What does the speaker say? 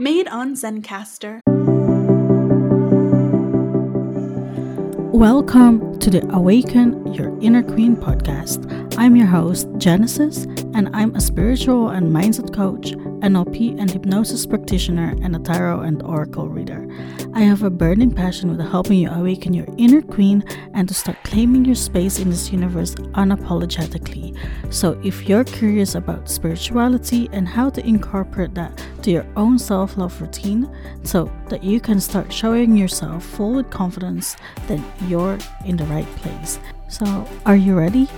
made on Zencastr. Welcome to the Awaken Your Inner Queen podcast. I'm your host, Genesis, and I'm a spiritual and mindset coach, NLP and hypnosis practitioner, and a tarot and oracle reader. I have a burning passion with helping you awaken your inner queen and to start claiming your space in this universe unapologetically. So, if you're curious about spirituality and how to incorporate that to your own self love routine so that you can start showing yourself full with confidence, then you're in the right place. So, are you ready?